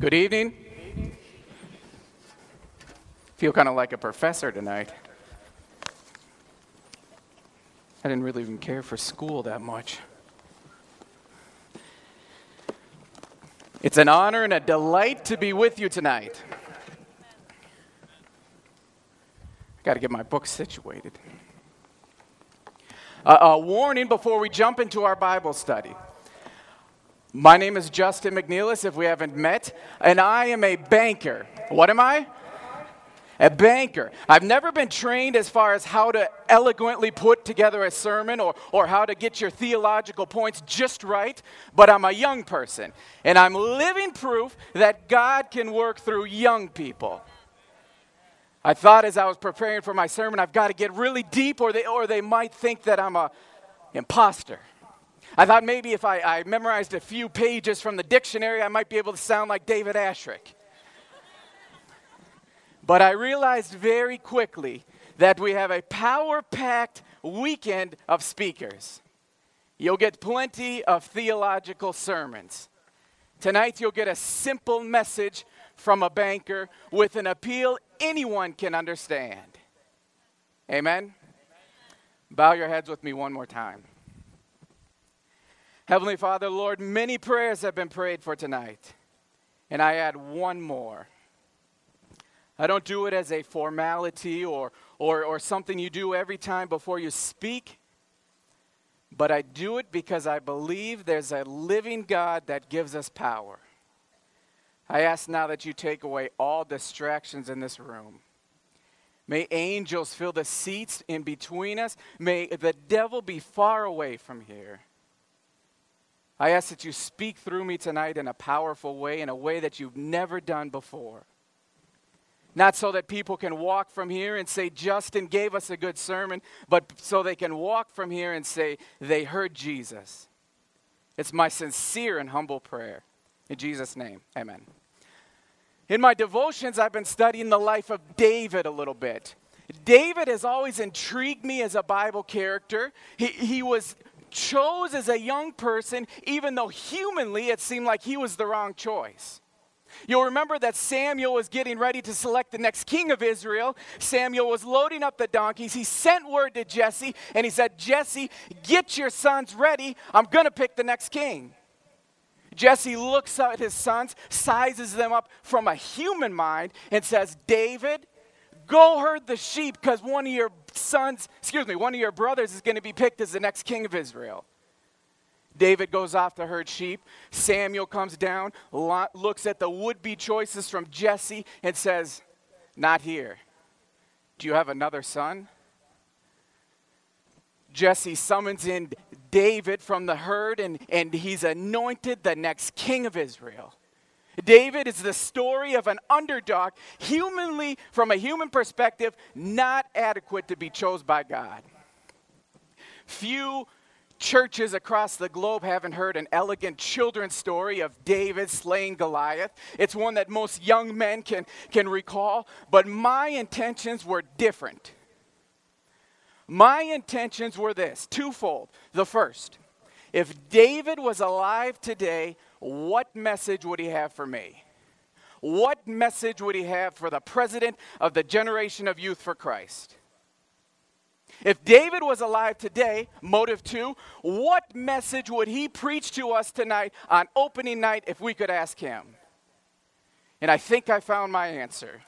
Good evening. Feel kind of like a professor tonight. I didn't really even care for school that much. It's an honor and a delight to be with you tonight. I got to get my book situated. Uh, a warning before we jump into our Bible study. My name is Justin McNeilus, if we haven't met, and I am a banker. What am I? A banker. I've never been trained as far as how to eloquently put together a sermon or, or how to get your theological points just right, but I'm a young person, and I'm living proof that God can work through young people. I thought as I was preparing for my sermon, I've got to get really deep, or they, or they might think that I'm a imposter. I thought maybe if I, I memorized a few pages from the dictionary, I might be able to sound like David Asscherick. But I realized very quickly that we have a power packed weekend of speakers. You'll get plenty of theological sermons. Tonight, you'll get a simple message from a banker with an appeal anyone can understand. Amen? Bow your heads with me one more time. Heavenly Father, Lord, many prayers have been prayed for tonight, and I add one more. I don't do it as a formality or, or, or something you do every time before you speak, but I do it because I believe there's a living God that gives us power. I ask now that you take away all distractions in this room. May angels fill the seats in between us. May the devil be far away from here. I ask that you speak through me tonight in a powerful way, in a way that you've never done before. Not so that people can walk from here and say, Justin gave us a good sermon, but so they can walk from here and say, they heard Jesus. It's my sincere and humble prayer. In Jesus' name, amen. In my devotions, I've been studying the life of David a little bit. David has always intrigued me as a Bible character. He, he was chose as a young person, even though humanly it seemed like he was the wrong choice. You'll remember that Samuel was getting ready to select the next king of Israel. Samuel was loading up the donkeys. He sent word to Jesse and he said, Jesse, get your sons ready. I'm going to pick the next king. Jesse looks at his sons, sizes them up from a human mind, and says, David, go herd the sheep because one of your sons, excuse me, one of your brothers is going to be picked as the next king of Israel. David goes off to herd sheep. Samuel comes down, looks at the would be choices from Jesse, and says, Not here. Do you have another son? Jesse summons in David from the herd, and, and he's anointed the next king of Israel. David is the story of an underdog, humanly, from a human perspective, not adequate to be chosen by God. Few churches across the globe haven't heard an elegant children's story of David slaying Goliath. It's one that most young men can, can recall, but my intentions were different. My intentions were this twofold. The first, if David was alive today, what message would he have for me? What message would he have for the president of the generation of youth for Christ? If David was alive today, motive two, what message would he preach to us tonight on opening night if we could ask him? And I think I found my answer.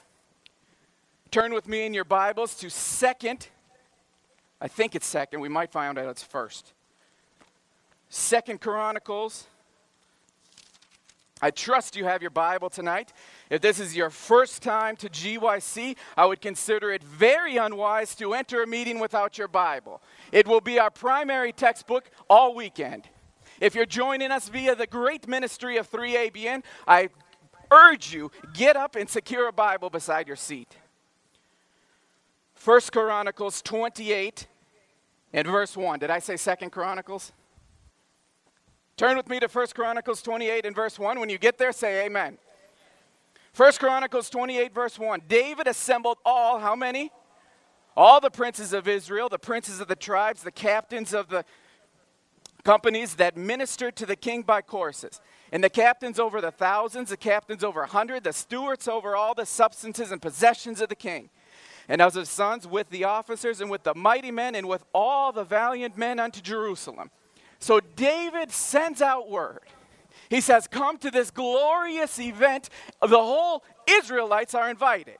Turn with me in your Bibles to second. I think it's second. We might find out it's first. Second Chronicles I trust you have your Bible tonight. If this is your first time to GYC, I would consider it very unwise to enter a meeting without your Bible. It will be our primary textbook all weekend. If you're joining us via the great ministry of 3ABN, I urge you get up and secure a Bible beside your seat. First Chronicles 28 and verse 1. Did I say Second Chronicles? Turn with me to 1 Chronicles 28 and verse 1. When you get there, say amen. 1 Chronicles 28, verse 1. David assembled all, how many? All the princes of Israel, the princes of the tribes, the captains of the companies that ministered to the king by courses. And the captains over the thousands, the captains over a hundred, the stewards over all the substances and possessions of the king. And as his sons with the officers and with the mighty men and with all the valiant men unto Jerusalem. So David sends out word. He says, Come to this glorious event. The whole Israelites are invited.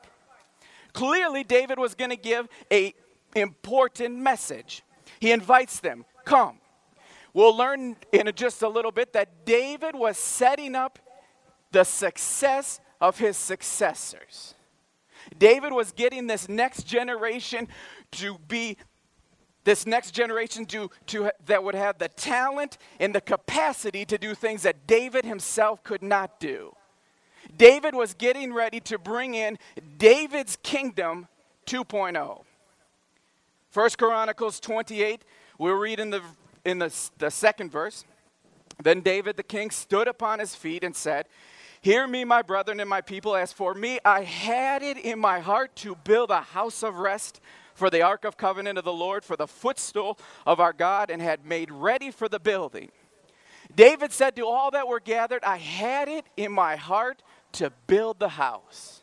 Clearly, David was going to give a important message. He invites them, Come. We'll learn in just a little bit that David was setting up the success of his successors. David was getting this next generation to be this next generation to, to, that would have the talent and the capacity to do things that David himself could not do. David was getting ready to bring in David's kingdom 2.0. First Chronicles 28, we'll read in the in the, the second verse. Then David the king stood upon his feet and said, Hear me, my brethren and my people. As for me, I had it in my heart to build a house of rest for the ark of covenant of the Lord, for the footstool of our God, and had made ready for the building. David said to all that were gathered, I had it in my heart to build the house.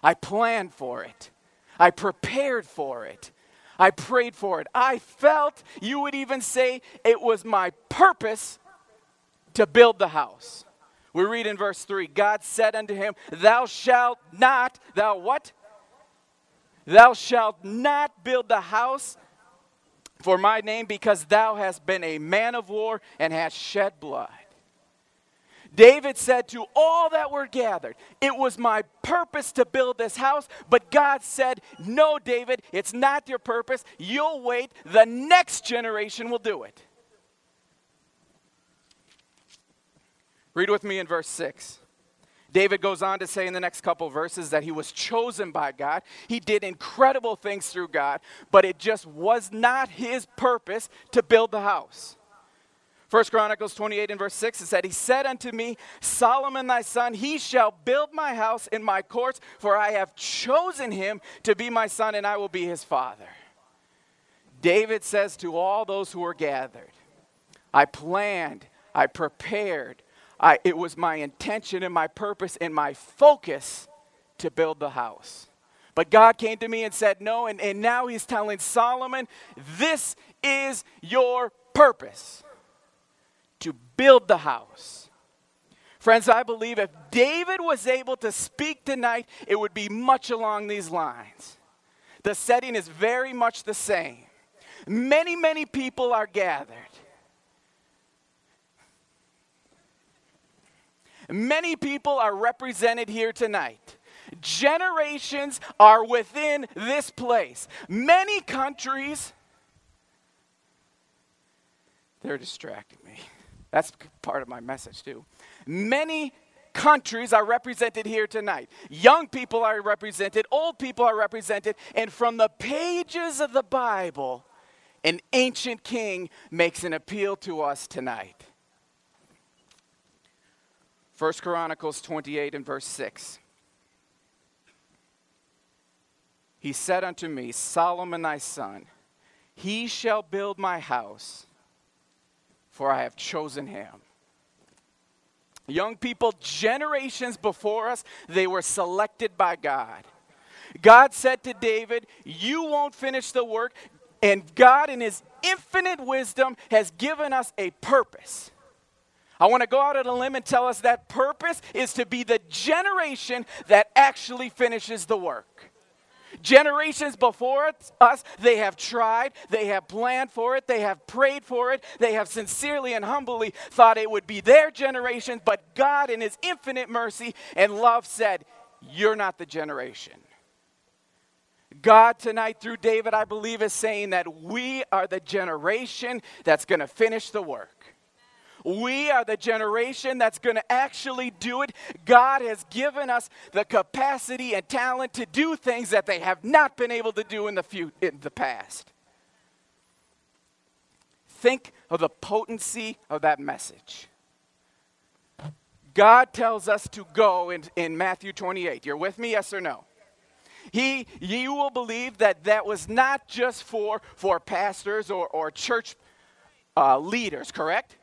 I planned for it. I prepared for it. I prayed for it. I felt, you would even say, it was my purpose to build the house. We read in verse 3 God said unto him, Thou shalt not, thou what? Thou shalt not build the house for my name because thou hast been a man of war and hast shed blood. David said to all that were gathered, It was my purpose to build this house, but God said, No, David, it's not your purpose. You'll wait. The next generation will do it. Read with me in verse 6. David goes on to say in the next couple verses that he was chosen by God. He did incredible things through God, but it just was not his purpose to build the house. First Chronicles 28 and verse 6 it said, He said unto me, Solomon thy son, he shall build my house in my courts, for I have chosen him to be my son, and I will be his father. David says to all those who were gathered, I planned, I prepared, I, it was my intention and my purpose and my focus to build the house. But God came to me and said, No, and, and now he's telling Solomon, This is your purpose to build the house. Friends, I believe if David was able to speak tonight, it would be much along these lines. The setting is very much the same. Many, many people are gathered. Many people are represented here tonight. Generations are within this place. Many countries, they're distracting me. That's part of my message, too. Many countries are represented here tonight. Young people are represented, old people are represented, and from the pages of the Bible, an ancient king makes an appeal to us tonight. 1 Chronicles 28 and verse 6. He said unto me, Solomon thy son, he shall build my house for I have chosen him. Young people, generations before us, they were selected by God. God said to David, You won't finish the work, and God, in His infinite wisdom, has given us a purpose. I want to go out on a limb and tell us that purpose is to be the generation that actually finishes the work. Generations before us, they have tried, they have planned for it, they have prayed for it, they have sincerely and humbly thought it would be their generation, but God, in His infinite mercy and love, said, You're not the generation. God, tonight, through David, I believe, is saying that we are the generation that's going to finish the work. We are the generation that's going to actually do it. God has given us the capacity and talent to do things that they have not been able to do in the, few, in the past. Think of the potency of that message. God tells us to go in, in Matthew 28. You're with me, yes or no? He, you will believe that that was not just for, for pastors or, or church uh, leaders, correct?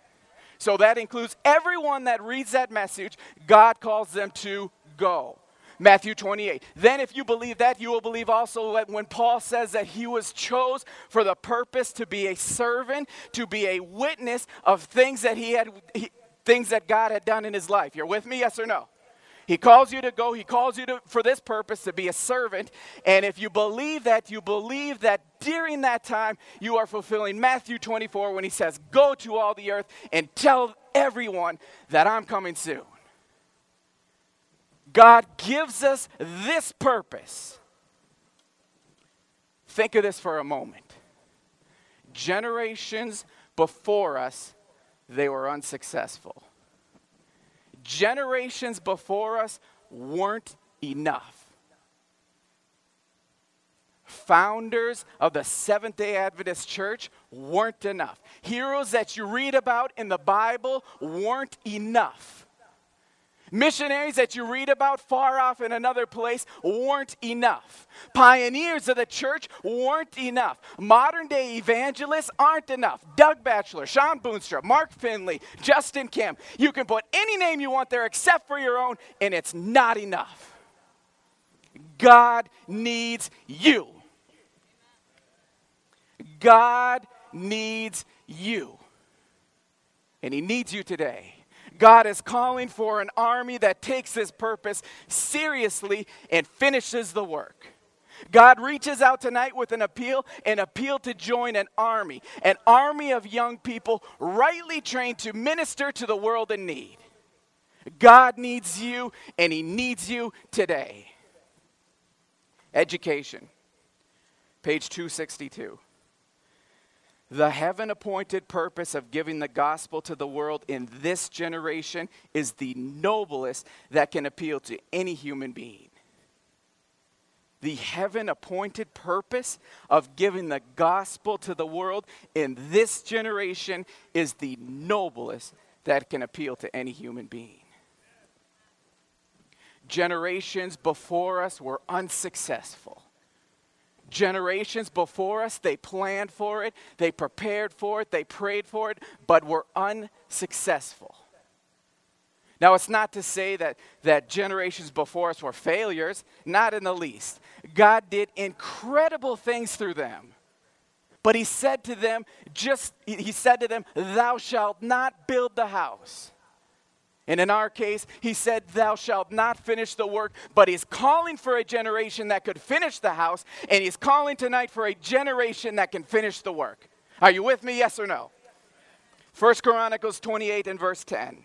So that includes everyone that reads that message, God calls them to go. Matthew 28. Then, if you believe that, you will believe also that when Paul says that he was chose for the purpose to be a servant, to be a witness of things that he had, he, things that God had done in his life. You're with me, yes or no? He calls you to go. He calls you to, for this purpose to be a servant. And if you believe that, you believe that during that time you are fulfilling Matthew 24 when he says, Go to all the earth and tell everyone that I'm coming soon. God gives us this purpose. Think of this for a moment. Generations before us, they were unsuccessful generations before us weren't enough. Founders of the Seventh day Adventist Church weren't enough. Heroes that you read about in the Bible weren't enough. Missionaries that you read about far off in another place weren't enough. Pioneers of the church weren't enough. Modern day evangelists aren't enough. Doug Batchelor, Shawn Boonstra, Mark Finley, Justin Kim. You can put any name you want there except for your own, and it's not enough. God needs you. God needs you. And He needs you today. God is calling for an army that takes his purpose seriously and finishes the work. God reaches out tonight with an appeal, an appeal to join an army, an army of young people rightly trained to minister to the world in need. God needs you, and He needs you today. Education, page 262. The heaven appointed purpose of giving the gospel to the world in this generation is the noblest that can appeal to any human being. The heaven appointed purpose of giving the gospel to the world in this generation is the noblest that can appeal to any human being. Generations before us were unsuccessful generations before us, they planned for it, they prepared for it, they prayed for it, but were unsuccessful. Now, it's not to say that, that generations before us were failures, not in the least. God did incredible things through them. But he said to them, just, he said to them, Thou shalt not build the house. And in our case, he said, Thou shalt not finish the work, but he's calling for a generation that could finish the house, and he's calling tonight for a generation that can finish the work. Are you with me, yes or no? First Chronicles 28 and verse 10.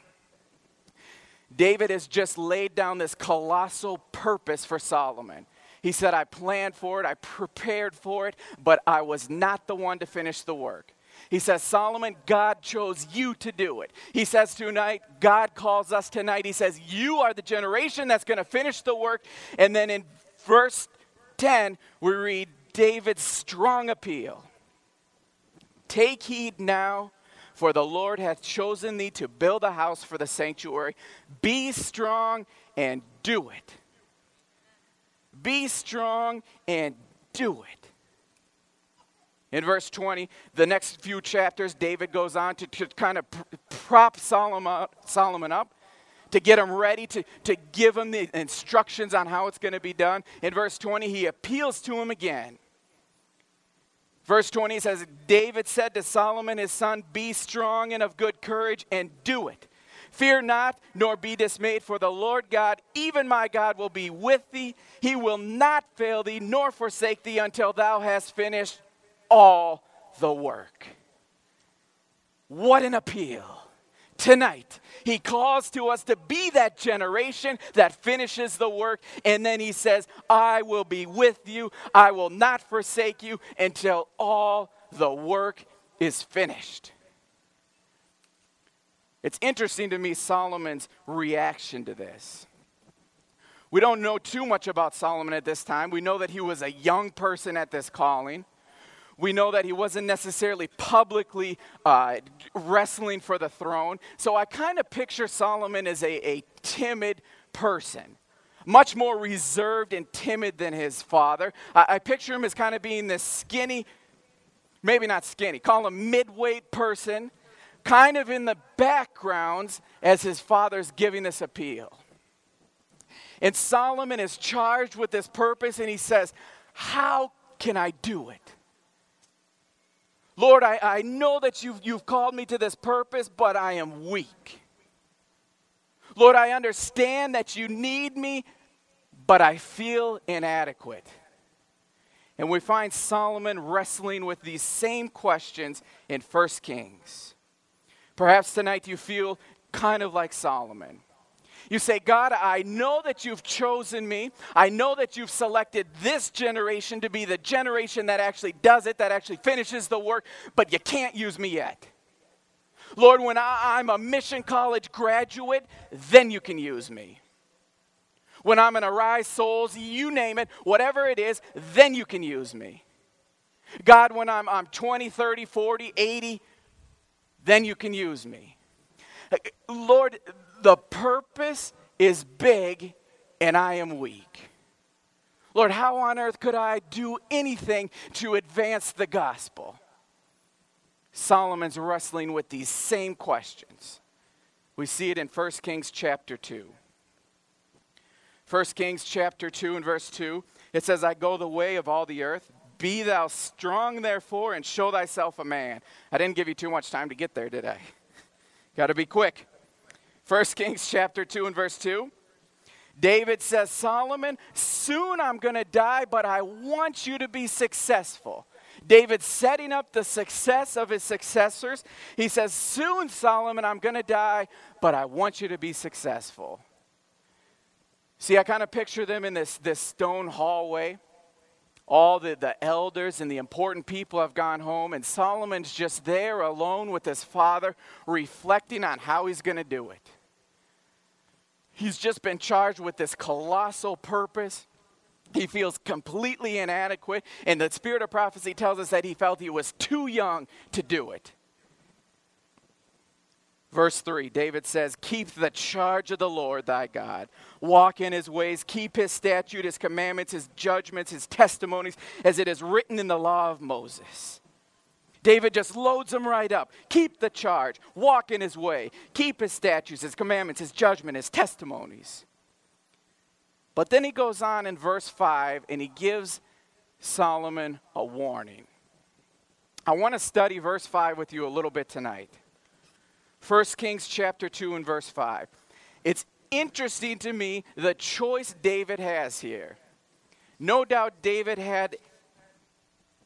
David has just laid down this colossal purpose for Solomon. He said, I planned for it, I prepared for it, but I was not the one to finish the work. He says, Solomon, God chose you to do it. He says tonight, God calls us tonight. He says, You are the generation that's going to finish the work. And then in verse 10, we read David's strong appeal Take heed now, for the Lord hath chosen thee to build a house for the sanctuary. Be strong and do it. Be strong and do it. In verse 20, the next few chapters, David goes on to, to kind of prop Solomon, Solomon up, to get him ready, to, to give him the instructions on how it's going to be done. In verse 20, he appeals to him again. Verse 20 says, David said to Solomon his son, Be strong and of good courage, and do it. Fear not, nor be dismayed, for the Lord God, even my God, will be with thee. He will not fail thee, nor forsake thee until thou hast finished all the work. What an appeal. Tonight, he calls to us to be that generation that finishes the work, and then he says, I will be with you, I will not forsake you until all the work is finished. It's interesting to me Solomon's reaction to this. We don't know too much about Solomon at this time. We know that he was a young person at this calling we know that he wasn't necessarily publicly uh, wrestling for the throne. So I kind of picture Solomon as a, a timid person much more reserved and timid than his father. I, I, picture him as kind of being this skinny, maybe not skinny, call him midweight person, kind of in the backgrounds as his father's giving this appeal. And Solomon is charged with this purpose, and he says, How can I do it? Lord, I, I know that you've, you've called me to this purpose, but I am weak. Lord, I understand that you need me, but I feel inadequate. And we find Solomon wrestling with these same questions in 1 Kings. Perhaps tonight you feel kind of like Solomon. You say, God, I know that you've chosen me. I know that you've selected this generation to be the generation that actually does it, that actually finishes the work, but you can't use me yet. Lord, when I, am a mission college graduate, then you can use me. When I'm an Arise Souls, you name it, whatever it is, then you can use me. God, when I'm, I'm 20, 30, 40, 80, then you can use me. Lord, the purpose is big and I am weak. Lord, how on earth could I do anything to advance the gospel? Solomon's wrestling with these same questions. We see it in 1 Kings chapter 2. 1 Kings chapter 2 and verse 2, it says, I go the way of all the earth. Be thou strong, therefore, and show thyself a man. I didn't give you too much time to get there, did I? Got to be quick. 1 Kings chapter 2 and verse 2. David says, Solomon, soon I'm going to die, but I want you to be successful. David setting up the success of his successors. He says, Soon, Solomon, I'm going to die, but I want you to be successful. See, I kind of picture them in this, this stone hallway all the, the elders and the important people have gone home, and Solomon's just there alone with his father, reflecting on how he's going to do it. He's just been charged with this colossal purpose. He feels completely inadequate, and the spirit of prophecy tells us that he felt he was too young to do it. Verse 3, David says, Keep the charge of the Lord thy God. Walk in his ways, keep his statute, his commandments, his judgments, his testimonies, as it is written in the law of Moses. David just loads them right up. Keep the charge, walk in his way, keep his statutes, his commandments, his judgment, his testimonies. But then he goes on in verse 5 and he gives Solomon a warning. I want to study verse 5 with you a little bit tonight. 1 Kings chapter 2 and verse 5. It's interesting to me the choice David has here. No doubt David had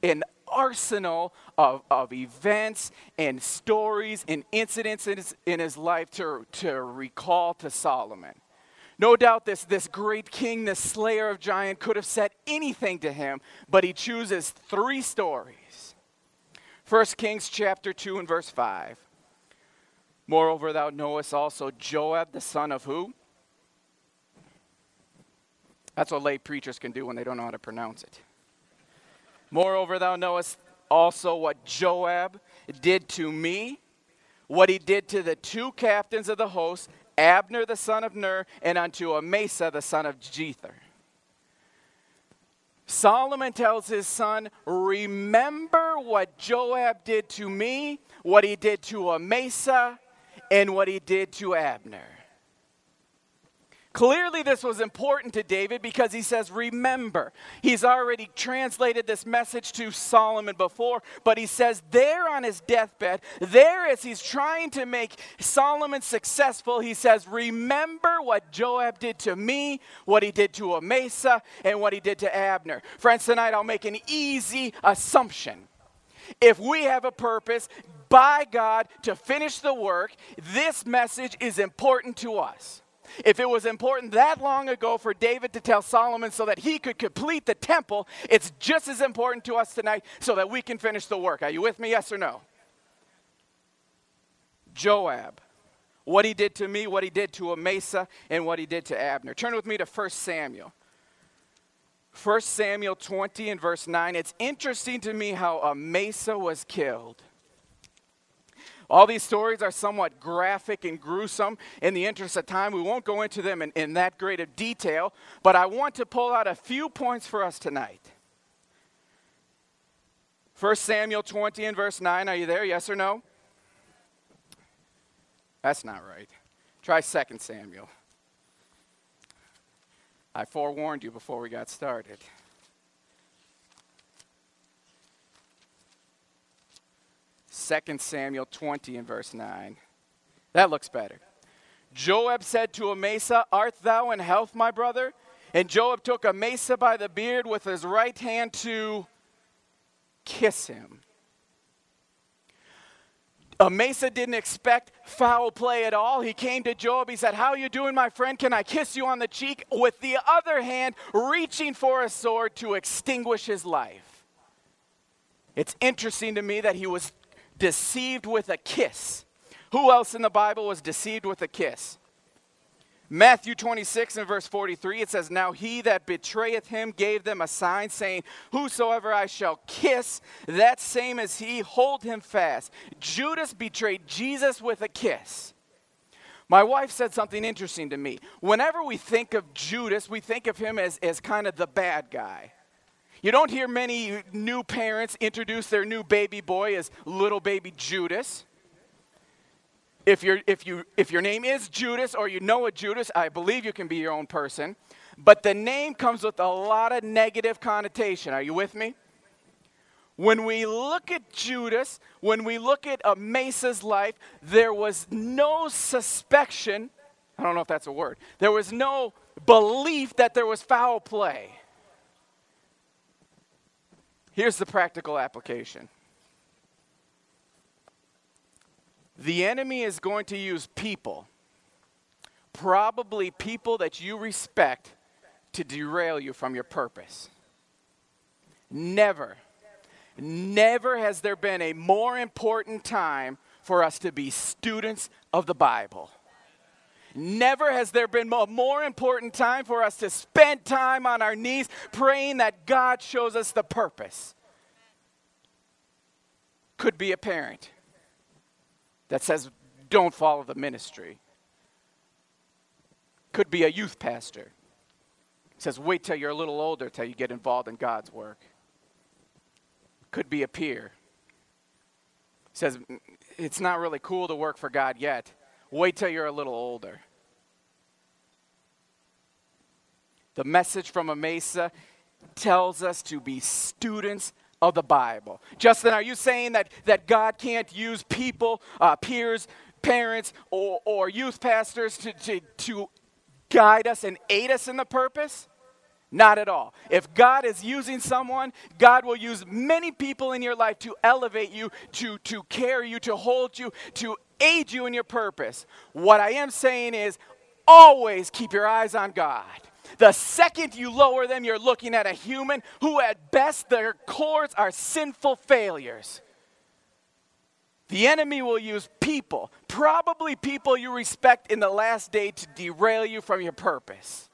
an arsenal of, of events and stories and incidents in his, in his life to, to recall to Solomon. No doubt this, this great king, this slayer of giant, could have said anything to him, but he chooses three stories. 1 Kings chapter 2 and verse 5. Moreover, thou knowest also Joab, the son of who? That's what lay preachers can do when they don't know how to pronounce it. Moreover, thou knowest also what Joab did to me, what he did to the two captains of the host, Abner the son of Ner, and unto Amasa the son of Jether. Solomon tells his son, Remember what Joab did to me, what he did to Amasa, and what he did to Abner. Clearly, this was important to David because he says, Remember. He's already translated this message to Solomon before, but he says, There on his deathbed, there as he's trying to make Solomon successful, he says, Remember what Joab did to me, what he did to Amasa, and what he did to Abner. Friends, tonight I'll make an easy assumption. If we have a purpose, by God to finish the work, this message is important to us. If it was important that long ago for David to tell Solomon so that he could complete the temple, it's just as important to us tonight so that we can finish the work. Are you with me, yes or no? Joab, what he did to me, what he did to Amasa, and what he did to Abner. Turn with me to 1 Samuel. 1 Samuel 20 and verse 9. It's interesting to me how Amasa was killed. All these stories are somewhat graphic and gruesome. In the interest of time, we won't go into them in, in that great of detail, but I want to pull out a few points for us tonight. 1 Samuel 20 and verse 9. Are you there? Yes or no? That's not right. Try 2 Samuel. I forewarned you before we got started. Second Samuel 20 and verse 9. That looks better. Joab said to Amasa, Art thou in health, my brother? And Joab took Amasa by the beard with his right hand to kiss him. Amasa didn't expect foul play at all. He came to Joab. He said, How are you doing, my friend? Can I kiss you on the cheek? With the other hand, reaching for a sword to extinguish his life. It's interesting to me that he was deceived with a kiss. Who else in the Bible was deceived with a kiss? Matthew 26 and verse 43, it says, Now he that betrayeth him gave them a sign, saying, Whosoever I shall kiss, that same as he, hold him fast. Judas betrayed Jesus with a kiss. My wife said something interesting to me. Whenever we think of Judas, we think of him as, as kind of the bad guy. You don't hear many new parents introduce their new baby boy as little baby Judas. If, you if, you, if your name is Judas or you know a Judas, I believe you can be your own person. But the name comes with a lot of negative connotation. Are you with me? When we look at Judas, when we look at Amasa's life, there was no suspicion. I don't know if that's a word. There was no belief that there was foul play. Here's the practical application the enemy is going to use people, probably people that you respect, to derail you from your purpose. Never, never has there been a more important time for us to be students of the Bible. Never has there been a more important time for us to spend time on our knees praying that God shows us the purpose. Could be a parent that says, don't follow the ministry. Could be a youth pastor. Says, wait till you're a little older till you get involved in God's work. Could be a peer. Says, it's not really cool to work for God yet. Wait till you're a little older. The message from Amasa tells us to be students of the Bible. Justin, are you saying that, that God can't use people, uh, peers, parents, or, or youth pastors to, to, to guide us and aid us in the purpose? Not at all. If God is using someone, God will use many people in your life to elevate you, to, to carry you, to hold you, to aid you in your purpose. What I am saying is always keep your eyes on God. The second you lower them, you're looking at a human who, at best, their cores are sinful failures. The enemy will use people, probably people you respect in the last day, to derail you from your purpose.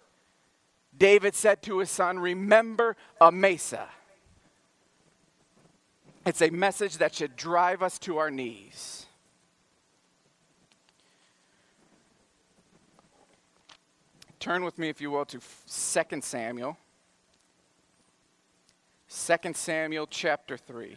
David said to his son, Remember Amasa. It's a message that should drive us to our knees. Turn with me, if you will, to 2 Samuel. 2 Samuel chapter 3.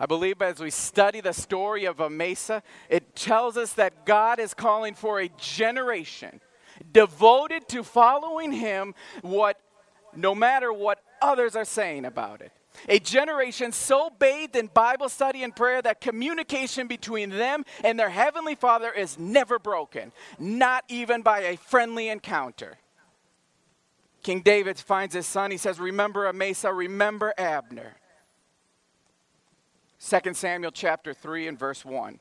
I believe as we study the story of Amasa, it tells us that God is calling for a generation devoted to following Him, what no matter what others are saying about it. A generation so bathed in Bible study and prayer that communication between them and their Heavenly Father is never broken, not even by a friendly encounter. King David finds his son. He says, Remember Amasa, remember Abner. 2 Samuel chapter 3 and verse 1.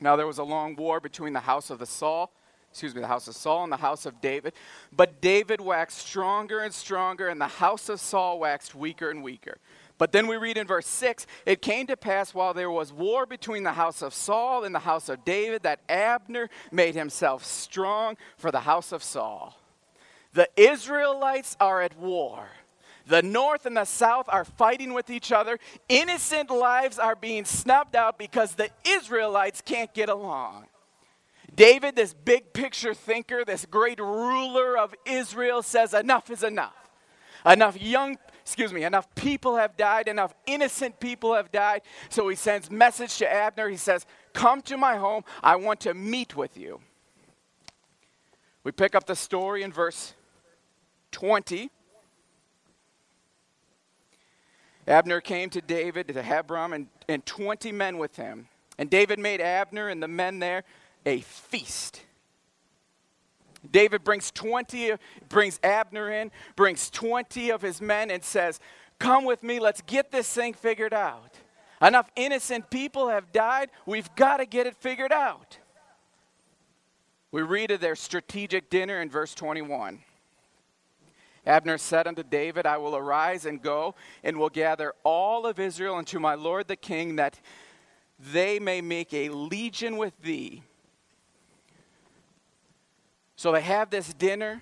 Now there was a long war between the house of the Saul excuse me, the house of Saul and the house of David. But David waxed stronger and stronger, and the house of Saul waxed weaker and weaker. But then we read in verse 6 it came to pass while there was war between the house of Saul and the house of David that Abner made himself strong for the house of Saul. The Israelites are at war. The North and the South are fighting with each other. Innocent lives are being snubbed out because the Israelites can't get along. David, this big picture thinker, this great ruler of Israel, says enough is enough. Enough young, excuse me, enough people have died, enough innocent people have died. So he sends message to Abner. He says, "Come to my home. I want to meet with you." We pick up the story in verse 20. Abner came to David to Hebron and, and 20 men with him. And David made Abner and the men there a feast. David brings 20, brings Abner in, brings 20 of his men, and says, Come with me, let's get this thing figured out. Enough innocent people have died, we've got to get it figured out. We read of their strategic dinner in verse 21. Abner said unto David, I will arise and go, and will gather all of Israel unto my lord the king, that they may make a legion with thee. So they have this dinner.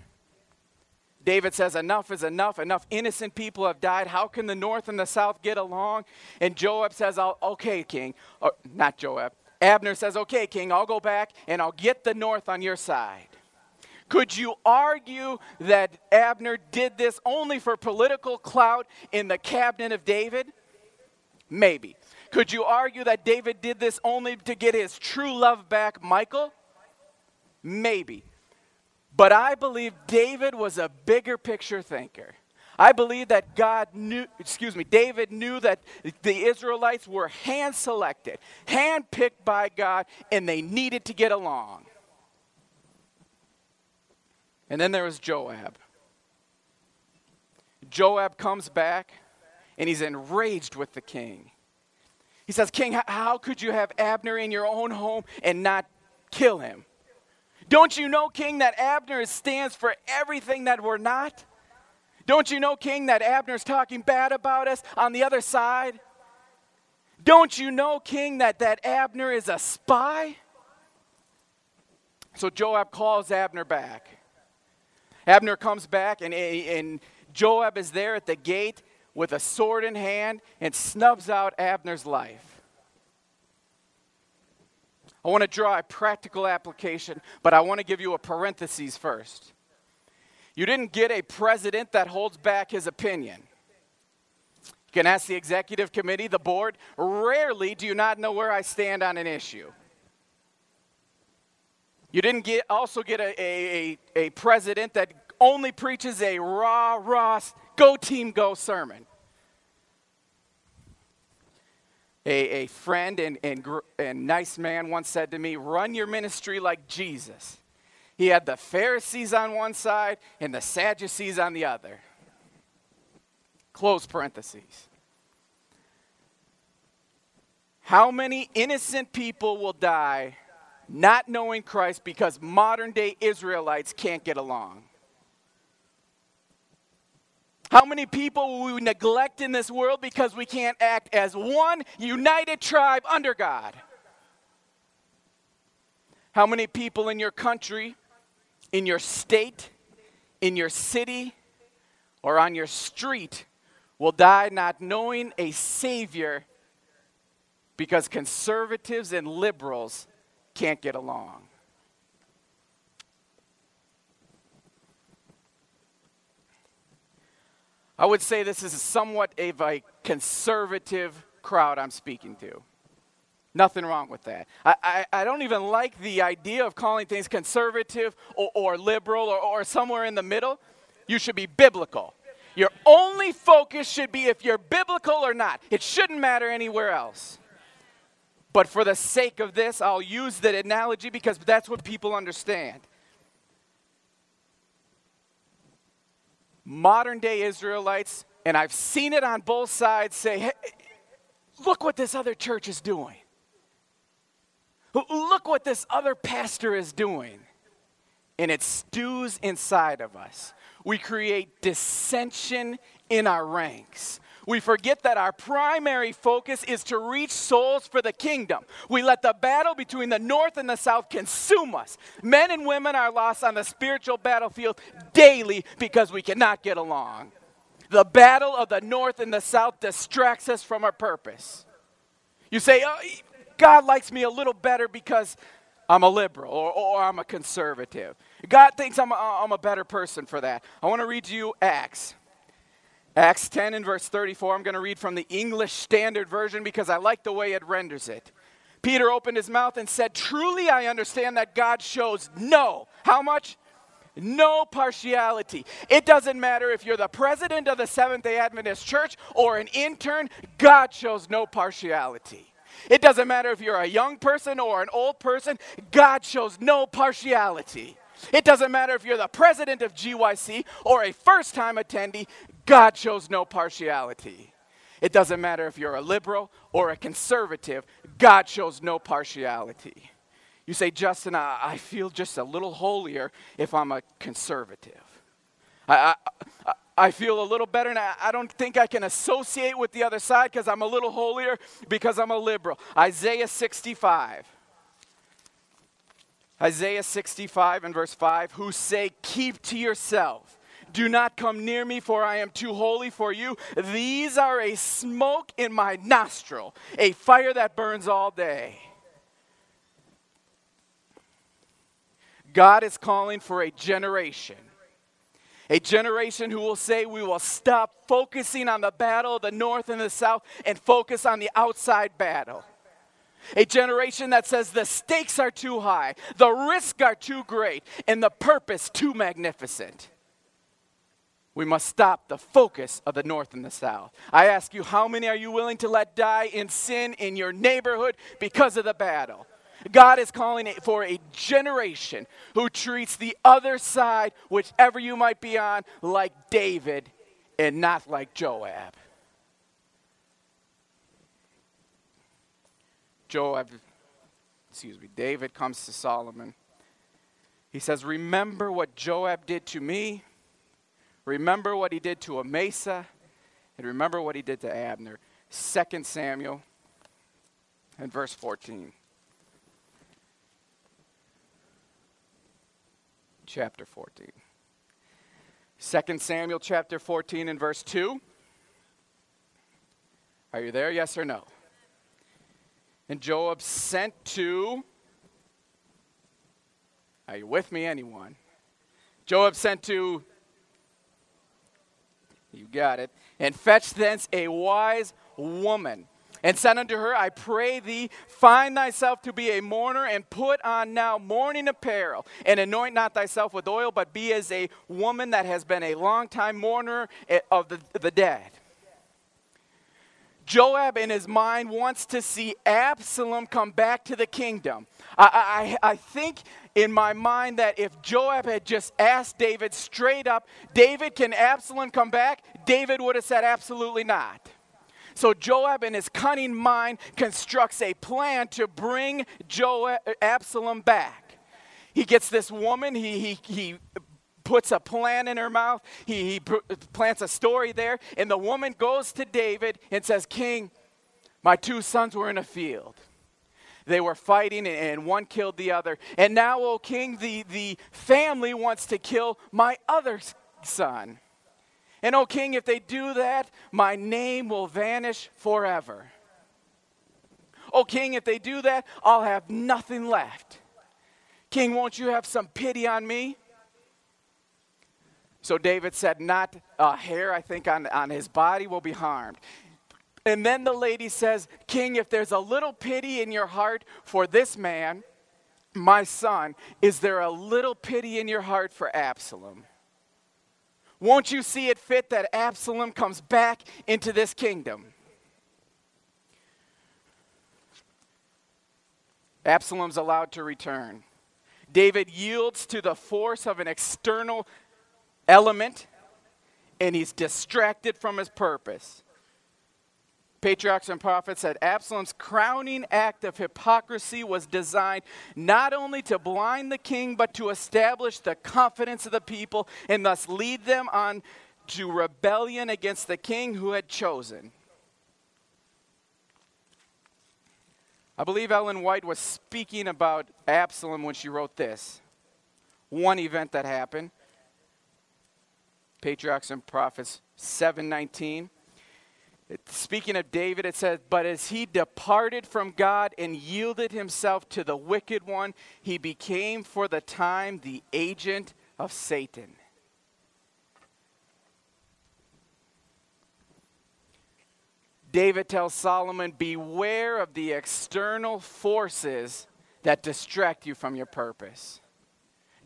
David says, Enough is enough. Enough innocent people have died. How can the north and the south get along? And Joab says, Okay, king. Or, not Joab. Abner says, Okay, king, I'll go back and I'll get the north on your side. Could you argue that Abner did this only for political clout in the cabinet of David? Maybe. Could you argue that David did this only to get his true love back, Michael? Maybe. But I believe David was a bigger picture thinker. I believe that God knew, excuse me, David knew that the Israelites were hand selected, hand picked by God, and they needed to get along. And then there was Joab. Joab comes back and he's enraged with the king. He says, King, how could you have Abner in your own home and not kill him? Don't you know, King, that Abner stands for everything that we're not? Don't you know, King, that Abner's talking bad about us on the other side? Don't you know, King, that, that Abner is a spy? So Joab calls Abner back. Abner comes back, and, and Joab is there at the gate with a sword in hand and snubs out Abner's life. I want to draw a practical application, but I want to give you a parenthesis first. You didn't get a president that holds back his opinion. You can ask the executive committee, the board. Rarely do you not know where I stand on an issue. You didn't get, also get a, a, a president that only preaches a rah, rah, go team, go sermon. A, a friend and, and, and nice man once said to me, Run your ministry like Jesus. He had the Pharisees on one side and the Sadducees on the other. Close parentheses. How many innocent people will die not knowing Christ because modern day Israelites can't get along? How many people will we neglect in this world because we can't act as one united tribe under God? How many people in your country, in your state, in your city, or on your street will die not knowing a Savior because conservatives and liberals can't get along. I would say this is somewhat of a conservative crowd I'm speaking to. Nothing wrong with that. I, I, I, don't even like the idea of calling things conservative or, or liberal or, or somewhere in the middle. You should be biblical. Your only focus should be if you're biblical or not. It shouldn't matter anywhere else. But for the sake of this, I'll use that analogy because that's what people understand. Modern day Israelites, and I've seen it on both sides, say, hey, look what this other church is doing. Look what this other pastor is doing. And it stews inside of us. We create dissension in our ranks we forget that our primary focus is to reach souls for the kingdom. We let the battle between the north and the south consume us. Men and women are lost on the spiritual battlefield daily because we cannot get along. The battle of the north and the south distracts us from our purpose. You say, oh, God likes me a little better because I'm a liberal or, or I'm a conservative. God thinks I'm a, I'm a better person for that. I want to read you Acts. Acts 10 and verse 34. I'm going to read from the English Standard Version because I like the way it renders it. Peter opened his mouth and said, Truly I understand that God shows no. How much? No partiality. It doesn't matter if you're the president of the Seventh day Adventist Church or an intern, God shows no partiality. It doesn't matter if you're a young person or an old person, God shows no partiality. It doesn't matter if you're the president of GYC or a first time attendee, God shows no partiality. It doesn't matter if you're a liberal or a conservative, God shows no partiality. You say, Justin, I, I feel just a little holier if I'm a conservative. I, I, I feel a little better, and I, I don't think I can associate with the other side because I'm a little holier because I'm a liberal. Isaiah 65. Isaiah 65 and verse 5 who say, Keep to yourself. Do not come near me, for I am too holy for you. These are a smoke in my nostril, a fire that burns all day. God is calling for a generation. A generation who will say, We will stop focusing on the battle of the north and the south and focus on the outside battle. A generation that says the stakes are too high, the risks are too great, and the purpose too magnificent. We must stop the focus of the north and the south. I ask you, how many are you willing to let die in sin in your neighborhood because of the battle? God is calling it for a generation who treats the other side, whichever you might be on, like David and not like Joab. Joab, excuse me, David comes to Solomon. He says, Remember what Joab did to me, remember what he did to Amasa, and remember what he did to Abner. 2 Samuel and verse 14. Chapter 14. 2 Samuel chapter 14 and verse 2. Are you there? Yes or no? And Joab sent to, are you with me, anyone? Joab sent to, you got it, and fetch thence a wise woman. And said unto her, I pray thee, find thyself to be a mourner, and put on now mourning apparel, and anoint not thyself with oil, but be as a woman that has been a long time mourner eh, of the, the dead. Joab, in his mind, wants to see Absalom come back to the kingdom. I, I, I, think in my mind that if Joab had just asked David straight up, David, can Absalom come back? David would have said, absolutely not. So Joab, in his cunning mind, constructs a plan to bring Joab, Absalom back. He gets this woman, he, he, he puts a plan in her mouth. He, he plants a story there. And the woman goes to David and says, King, my two sons were in a field. They were fighting, and one killed the other. And now, O king, the, the family wants to kill my other son. And, O king, if they do that, my name will vanish forever. O king, if they do that, I'll have nothing left. King, won't you have some pity on me? So David said, Not a hair, I think, on, on his body will be harmed. And then the lady says, King, if there's a little pity in your heart for this man, my son, is there a little pity in your heart for Absalom? Won't you see it fit that Absalom comes back into this kingdom? Absalom's allowed to return. David yields to the force of an external element and he's distracted from his purpose. Patriarchs and prophets said Absalom's crowning act of hypocrisy was designed not only to blind the king, but to establish the confidence of the people and thus lead them on to rebellion against the king who had chosen. I believe Ellen White was speaking about Absalom when she wrote this. One event that happened Patriarchs and Prophets 719. Speaking of David, it says, But as he departed from God and yielded himself to the wicked one, he became for the time the agent of Satan. David tells Solomon, Beware of the external forces that distract you from your purpose.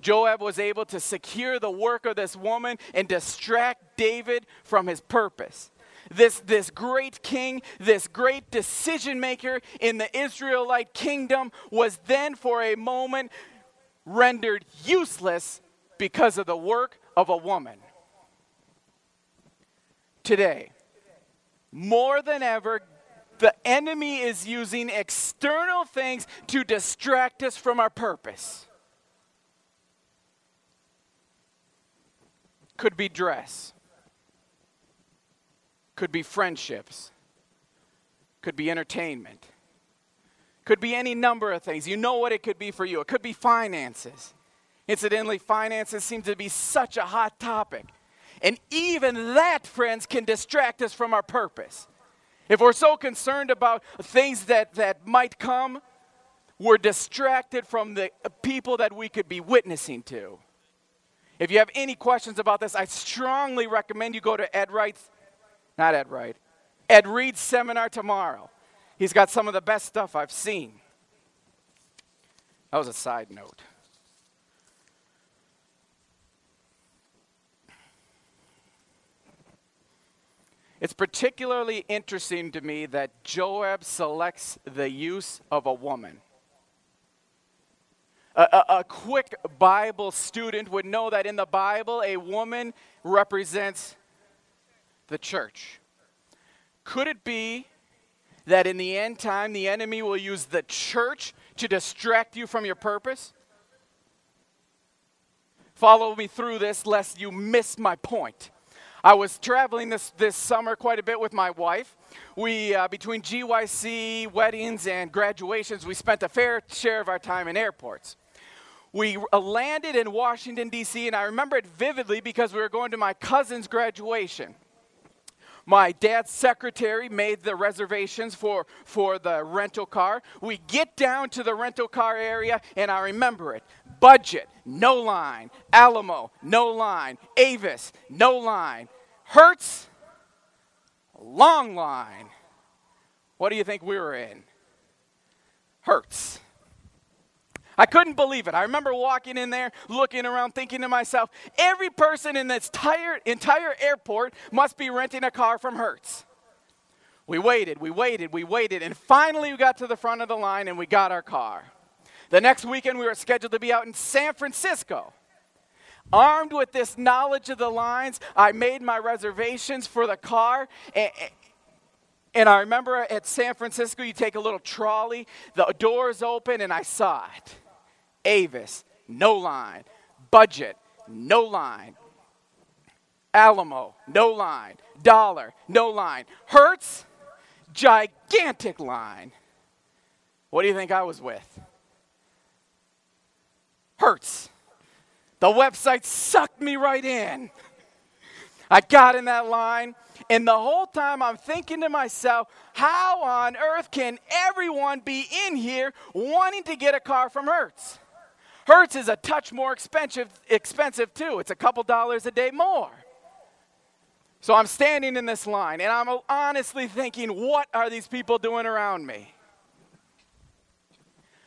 Joab was able to secure the work of this woman and distract David from his purpose. This, this great king, this great decision maker in the Israelite kingdom was then for a moment rendered useless because of the work of a woman. Today, more than ever, the enemy is using external things to distract us from our purpose. Could be dress, could be friendships, could be entertainment, could be any number of things. You know what it could be for you. It could be finances. Incidentally, finances seem to be such a hot topic. And even that, friends, can distract us from our purpose. If we're so concerned about things that, that might come, we're distracted from the people that we could be witnessing to. If you have any questions about this, I strongly recommend you go to Ed Wright's, not Ed Wright, Ed Reid's seminar tomorrow. He's got some of the best stuff I've seen. That was a side note. It's particularly interesting to me that Joab selects the use of a woman. A, a, a, quick Bible student would know that in the Bible, a woman represents the church. Could it be that in the end time, the enemy will use the church to distract you from your purpose? Follow me through this lest you miss my point. I was traveling this, this summer quite a bit with my wife. We, uh, between GYC, weddings, and graduations, we spent a fair share of our time in airports. We uh, landed in Washington, D.C., and I remember it vividly because we were going to my cousin's graduation. My dad's secretary made the reservations for, for the rental car. We get down to the rental car area, and I remember it. Budget, no line. Alamo, no line. Avis, no line. Hertz, long line. What do you think we were in? Hertz. I couldn't believe it. I remember walking in there, looking around, thinking to myself, every person in this entire, entire airport must be renting a car from Hertz. We waited, we waited, we waited, and finally we got to the front of the line and we got our car. The next weekend we were scheduled to be out in San Francisco. Armed with this knowledge of the lines, I made my reservations for the car. And, and I remember at San Francisco, you take a little trolley, the doors open, and I saw it. Avis, no line. Budget, no line. Alamo, no line. Dollar, no line. Hertz, gigantic line. What do you think I was with? Hertz. The website sucked me right in. I got in that line, and the whole time I'm thinking to myself, how on earth can everyone be in here wanting to get a car from Hertz? Hertz is a touch more expensive, expensive too. It's a couple dollars a day more. So I'm standing in this line, and I'm honestly thinking, what are these people doing around me?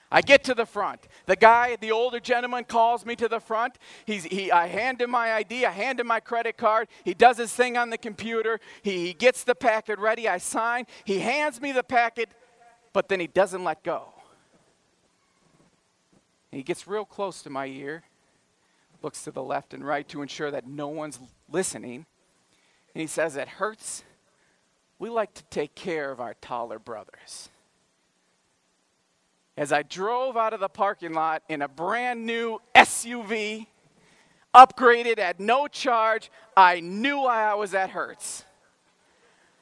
I get to the front. The guy, the older gentleman, calls me to the front. He's, he, I hand him my ID, I hand him my credit card. He does his thing on the computer. He, he gets the packet ready. I sign. He hands me the packet, but then he doesn't let go. And he gets real close to my ear, looks to the left and right to ensure that no one's listening. And he says, It Hertz. We like to take care of our taller brothers as I drove out of the parking lot in a brand new SUV, upgraded at no charge, I knew why I was at Hertz.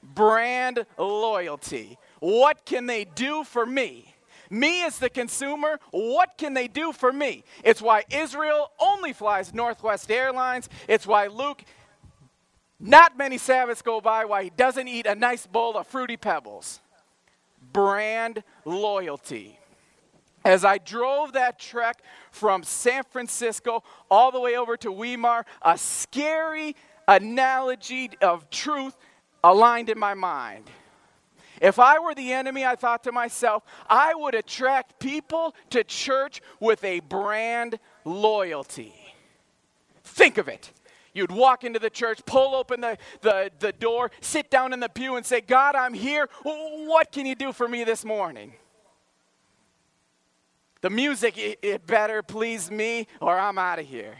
Brand loyalty. What can they do for me? Me as the consumer, what can they do for me? It's why Israel only flies Northwest Airlines. It's why Luke Not many Sabbaths go by why he doesn't eat a nice bowl of fruity pebbles. Brand loyalty. As I drove that trek from San Francisco all the way over to Weimar, a scary analogy of truth aligned in my mind. If I were the enemy, I thought to myself, I would attract people to church with a brand loyalty. Think of it. You'd walk into the church, pull open the, the, the door, sit down in the pew, and say, God, I'm here. What can you do for me this morning? The music, it, it better please me, or I'm out of here.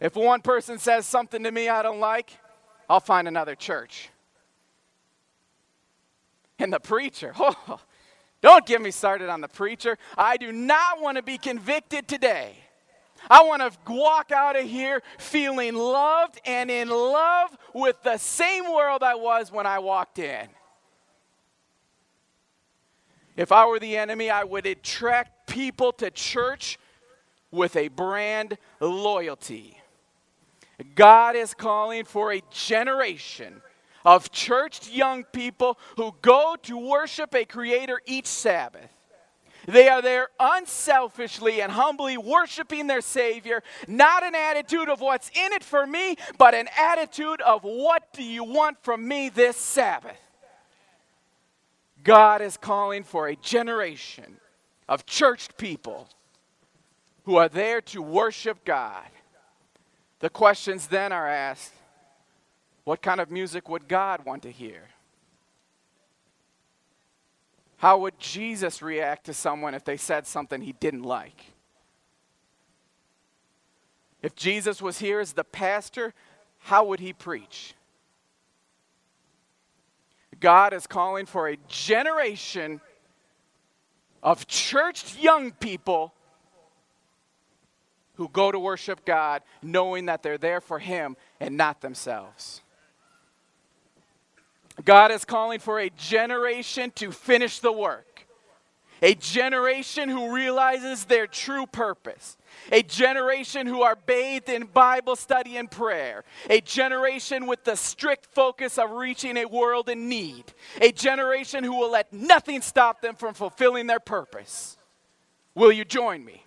If one person says something to me I don't like, I'll find another church. And the preacher, oh, don't get me started on the preacher. I do not want to be convicted today. I want to walk out of here feeling loved and in love with the same world I was when I walked in. If I were the enemy, I would attract people to church with a brand loyalty. God is calling for a generation of churched young people who go to worship a creator each Sabbath. They are there unselfishly and humbly worshiping their Savior, not an attitude of what's in it for me, but an attitude of what do you want from me this Sabbath. God is calling for a generation of churched people who are there to worship God. The questions then are asked what kind of music would God want to hear? How would Jesus react to someone if they said something he didn't like? If Jesus was here as the pastor, how would he preach? God is calling for a generation of churched young people who go to worship God knowing that they're there for Him and not themselves. God is calling for a generation to finish the work. A generation who realizes their true purpose. A generation who are bathed in Bible study and prayer. A generation with the strict focus of reaching a world in need. A generation who will let nothing stop them from fulfilling their purpose. Will you join me?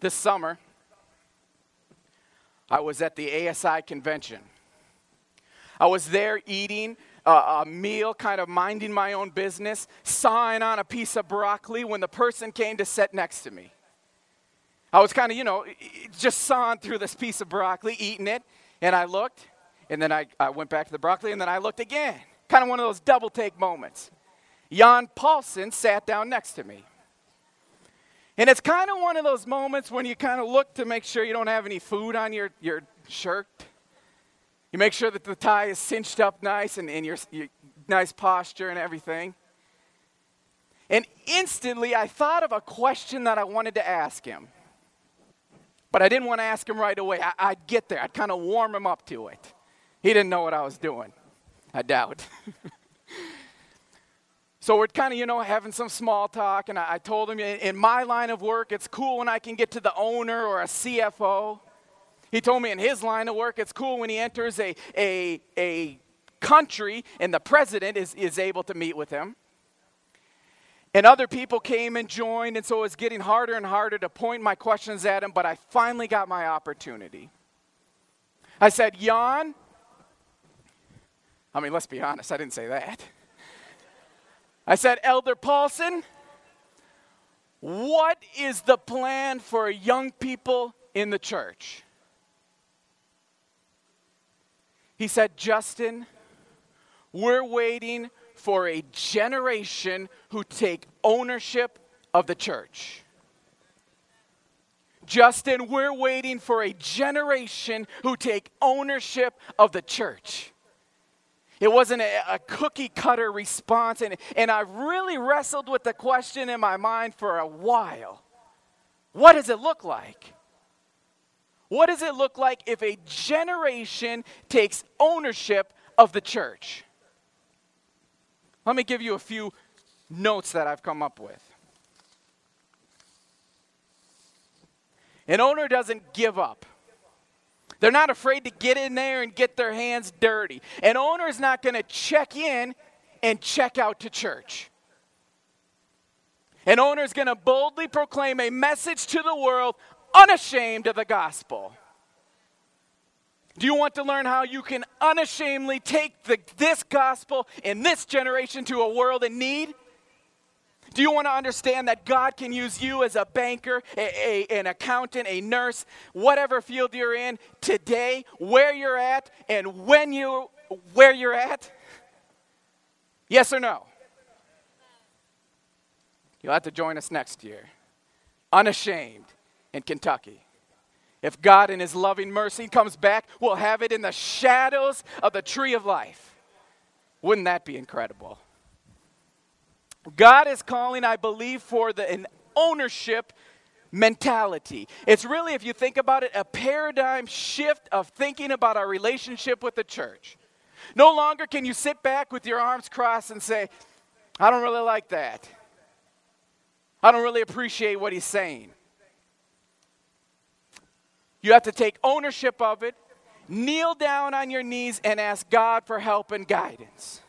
This summer, I was at the ASI convention. I was there eating a, a, meal, kind of minding my own business, sawing on a piece of broccoli when the person came to sit next to me. I was kind of, you know, just sawing through this piece of broccoli, eating it, and I looked, and then I, I went back to the broccoli, and then I looked again. Kind of one of those double take moments. Jan Paulsen sat down next to me. And it's kind of one of those moments when you kind of look to make sure you don't have any food on your, your shirt. You make sure that the tie is cinched up nice and, in your, your nice posture and everything. And instantly I thought of a question that I wanted to ask him. But I didn't want to ask him right away. I, would get there, I'd kind of warm him up to it. He didn't know what I was doing. I doubt. So we're kind of, you know, having some small talk, and I, I told him in my line of work, it's cool when I can get to the owner or a CFO. He told me in his line of work, it's cool when he enters a, a, a country and the president is, is able to meet with him. And other people came and joined, and so it was getting harder and harder to point my questions at him, but I finally got my opportunity. I said, Jan, I mean, let's be honest, I didn't say that. I said, Elder Paulsen, what is the plan for young people in the church? He said, Justin, we're waiting for a generation who take ownership of the church. Justin, we're waiting for a generation who take ownership of the church. It wasn't a, a, cookie cutter response. And, and I really wrestled with the question in my mind for a while What does it look like? What does it look like if a generation takes ownership of the church? Let me give you a few notes that I've come up with. An owner doesn't give up. They're not afraid to get in there and get their hands dirty. An owner is not going to check in and check out to church. An owner is going to boldly proclaim a message to the world unashamed of the gospel. Do you want to learn how you can unashamedly take the, this gospel in this generation to a world in need? Do you want to understand that God can use you as a banker, a, a, an accountant, a nurse, whatever field you're in today, where you're at, and when you where you're at? Yes or no? You'll have to join us next year. Unashamed in Kentucky. If God, in His loving mercy, comes back, we'll have it in the shadows of the tree of life. Wouldn't that be incredible? God is calling, I believe, for the, an ownership mentality. It's really, if you think about it, a paradigm shift of thinking about our relationship with the church. No longer can you sit back with your arms crossed and say, I don't really like that. I don't really appreciate what he's saying. You have to take ownership of it, kneel down on your knees, and ask God for help and guidance.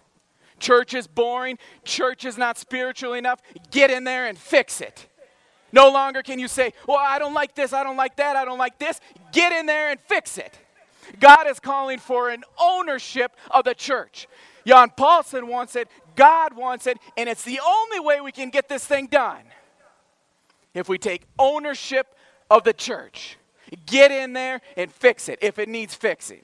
Church is boring. Church is not spiritual enough. Get in there and fix it. No longer can you say, Well, I don't like this, I don't like that, I don't like this. Get in there and fix it. God is calling for an ownership of the church. Jan Paulsen wants it, God wants it, and it's the only way we can get this thing done. If we take ownership of the church, get in there and fix it if it needs fixing.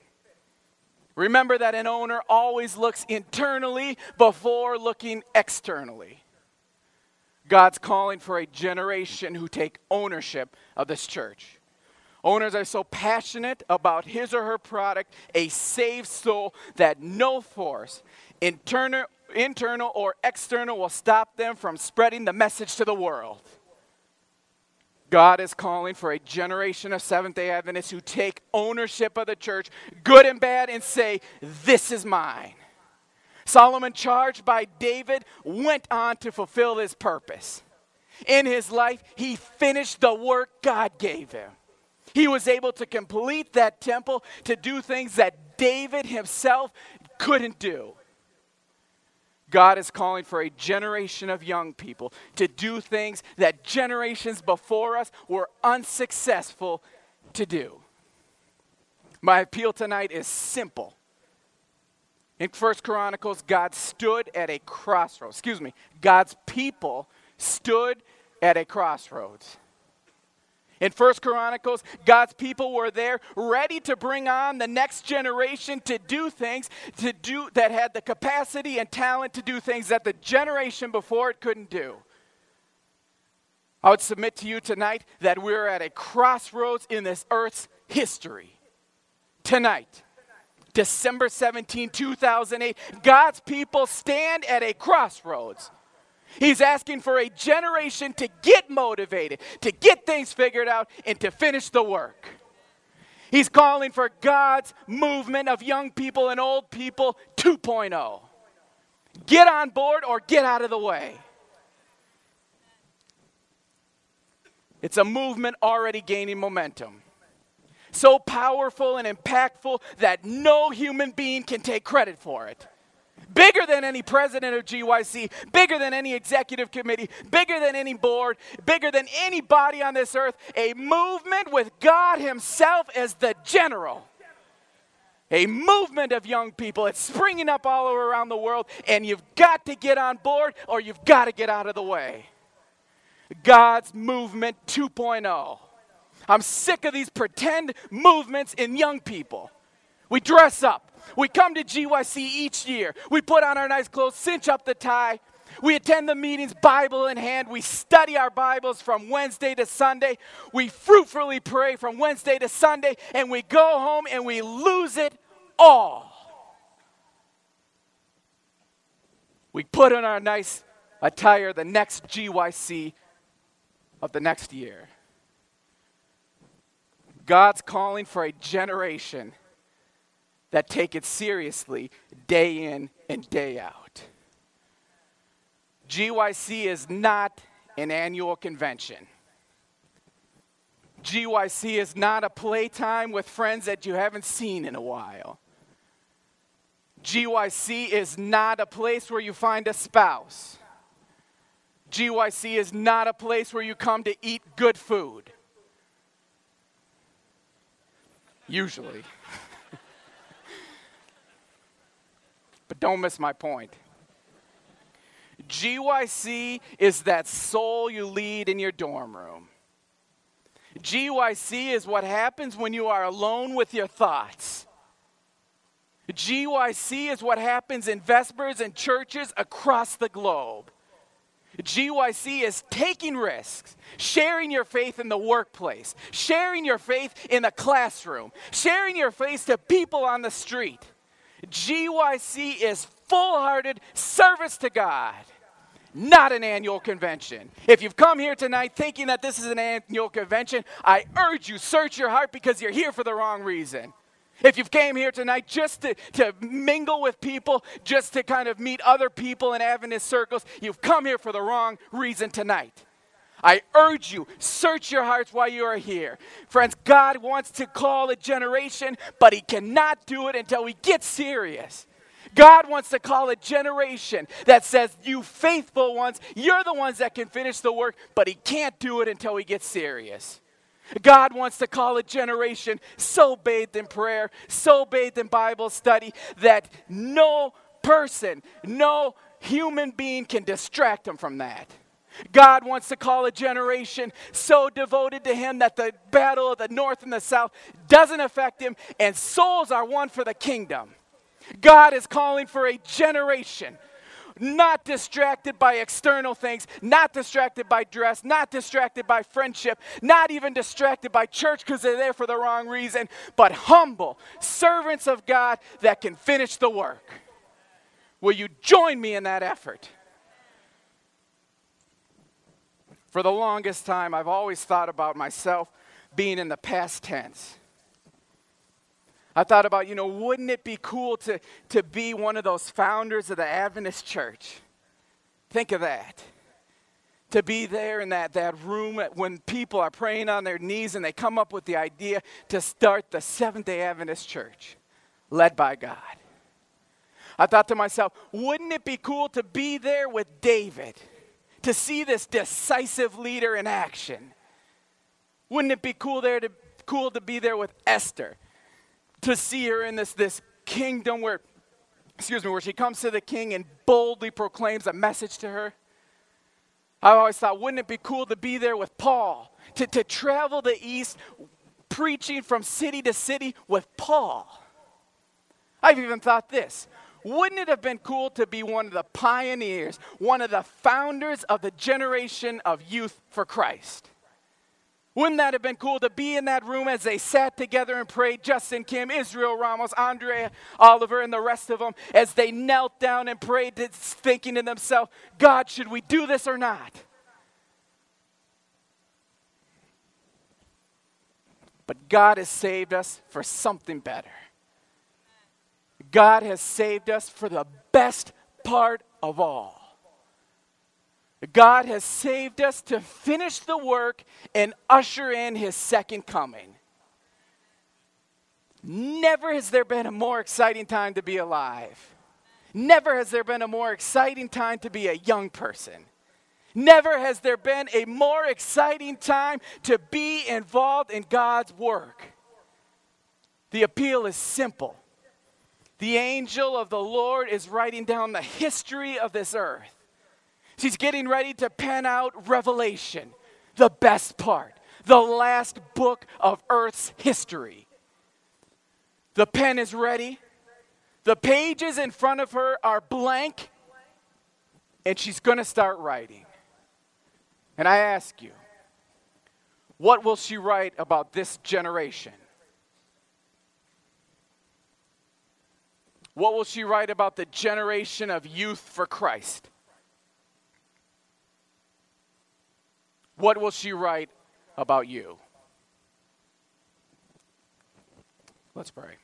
Remember that an owner always looks internally before looking externally. God's calling for a generation who take ownership of this church. Owners are so passionate about his or her product, a saved soul, that no force, internal, internal or external, will stop them from spreading the message to the world. God is calling for a generation of Seventh day Adventists who take ownership of the church, good and bad, and say, This is mine. Solomon, charged by David, went on to fulfill his purpose. In his life, he finished the work God gave him. He was able to complete that temple to do things that David himself couldn't do. God is calling for a generation of young people to do things that generations before us were unsuccessful to do. My appeal tonight is simple. In First Chronicles, God stood at a crossroads. Excuse me, God's people stood at a crossroads. In First Chronicles, God's people were there ready to bring on the next generation to do things to do that had the capacity and talent to do things that the generation before it couldn't do. I would submit to you tonight that we're at a crossroads in this earth's history. Tonight, December 17, 2008, God's people stand at a crossroads. He's asking for a generation to get motivated, to get things figured out, and to finish the work. He's calling for God's movement of young people and old people 2.0. Get on board or get out of the way. It's a movement already gaining momentum. So powerful and impactful that no human being can take credit for it bigger than any president of GYC, bigger than any executive committee, bigger than any board, bigger than anybody on this earth, a movement with God Himself as the general. A movement of young people. It's springing up all around the world, and you've got to get on board or you've got to get out of the way. God's movement 2.0. I'm sick of these pretend movements in young people. We dress up, we come to GYC each year. We put on our nice clothes, cinch up the tie. We attend the meetings, Bible in hand. We study our Bibles from Wednesday to Sunday. We fruitfully pray from Wednesday to Sunday, and we go home and we lose it all. We put on our nice attire the next GYC of the next year. God's calling for a generation that take it seriously day in and day out. GYC is not an annual convention. GYC is not a playtime with friends that you haven't seen in a while. GYC is not a place where you find a spouse. GYC is not a place where you come to eat good food. Usually. but don't miss my point. GYC is that soul you lead in your dorm room. GYC is what happens when you are alone with your thoughts. GYC is what happens in Vespers and churches across the globe. GYC is taking risks, sharing your faith in the workplace, sharing your faith in the classroom, sharing your faith to people on the street. GYC is full hearted service to God, not an annual convention. If you've come here tonight thinking that this is an annual convention, I urge you, search your heart because you're here for the wrong reason. If you've came here tonight just to, to mingle with people, just to kind of meet other people in Adventist circles, you've come here for the wrong reason tonight. I urge you, search your hearts while you are here. Friends, God wants to call a generation, but He cannot do it until we get serious. God wants to call a generation that says, You faithful ones, you're the ones that can finish the work, but He can't do it until we get serious. God wants to call a generation so bathed in prayer, so bathed in Bible study, that no person, no human being can distract them from that. God wants to call a generation so devoted to Him that the battle of the North and the South doesn't affect Him, and souls are won for the kingdom. God is calling for a generation not distracted by external things, not distracted by dress, not distracted by friendship, not even distracted by church because they're there for the wrong reason, but humble servants of God that can finish the work. Will you join me in that effort? For the longest time, I've always thought about myself being in the past tense. I thought about, you know, wouldn't it be cool to, to be one of those founders of the Adventist church? Think of that. To be there in that, that room when people are praying on their knees and they come up with the idea to start the Seventh day Adventist church led by God. I thought to myself, wouldn't it be cool to be there with David, to see this decisive leader in action? Wouldn't it be cool there to cool to be there with Esther, to see her in this, this kingdom where, excuse me, where she comes to the king and boldly proclaims a message to her. I always thought, wouldn't it be cool to be there with Paul, to, to travel the east preaching from city to city with Paul? I've even thought this. Wouldn't it have been cool to be one of the pioneers, one of the founders of the generation of youth for Christ? Wouldn't that have been cool to be in that room as they sat together and prayed? Justin Kim, Israel Ramos, Andrea Oliver, and the rest of them, as they knelt down and prayed, thinking to themselves, God, should we do this or not? But God has saved us for something better. God has saved us for the best part of all. God has saved us to finish the work and usher in his second coming. Never has there been a more exciting time to be alive. Never has there been a more exciting time to be a young person. Never has there been a more exciting time to be involved in God's work. The appeal is simple. The angel of the Lord is writing down the history of this earth. She's getting ready to pen out Revelation, the best part, the last book of Earth's history. The pen is ready. The pages in front of her are blank, and she's going to start writing. And I ask you, what will she write about this generation? What will she write about the generation of youth for Christ? What will she write about you? Let's pray.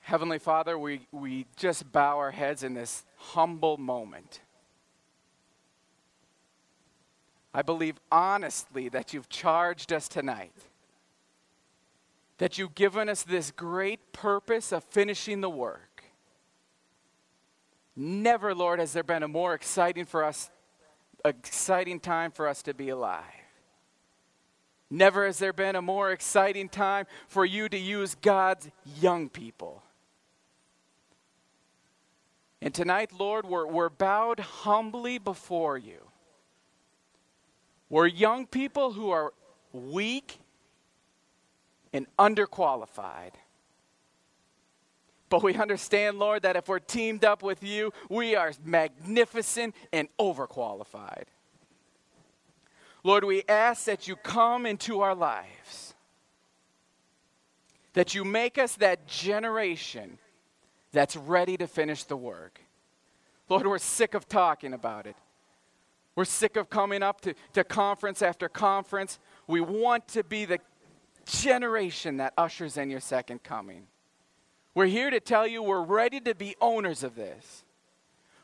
Heavenly Father, we, we just bow our heads in this humble moment. I believe honestly that you've charged us tonight. That you've given us this great purpose of finishing the work. Never, Lord, has there been a more exciting for us, exciting time for us to be alive. Never has there been a more exciting time for you to use God's young people. And tonight, Lord, we're, we're bowed humbly before you. We're young people who are weak and underqualified. But we understand, Lord, that if we're teamed up with you, we are magnificent and overqualified. Lord, we ask that you come into our lives, that you make us that generation that's ready to finish the work. Lord, we're sick of talking about it. We're sick of coming up to, to conference after conference. We want to be the generation that ushers in your second coming. We're here to tell you we're ready to be owners of this.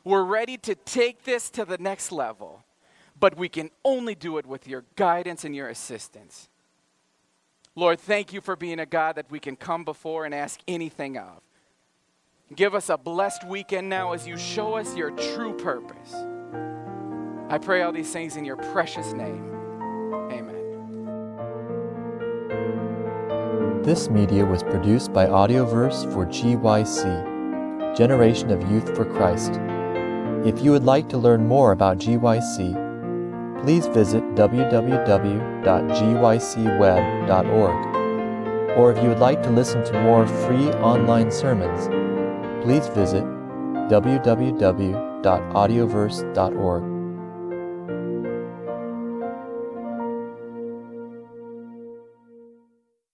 We're ready to take this to the next level, but we can only do it with your guidance and your assistance. Lord, thank you for being a God that we can come before and ask anything of. Give us a blessed weekend now as you show us your true purpose. I pray all these things in your precious name. Amen. This media was produced by Audioverse for GYC, Generation of Youth for Christ. If you would like to learn more about GYC, please visit www.gycweb.org. Or if you would like to listen to more free online sermons, please visit www.audioverse.org.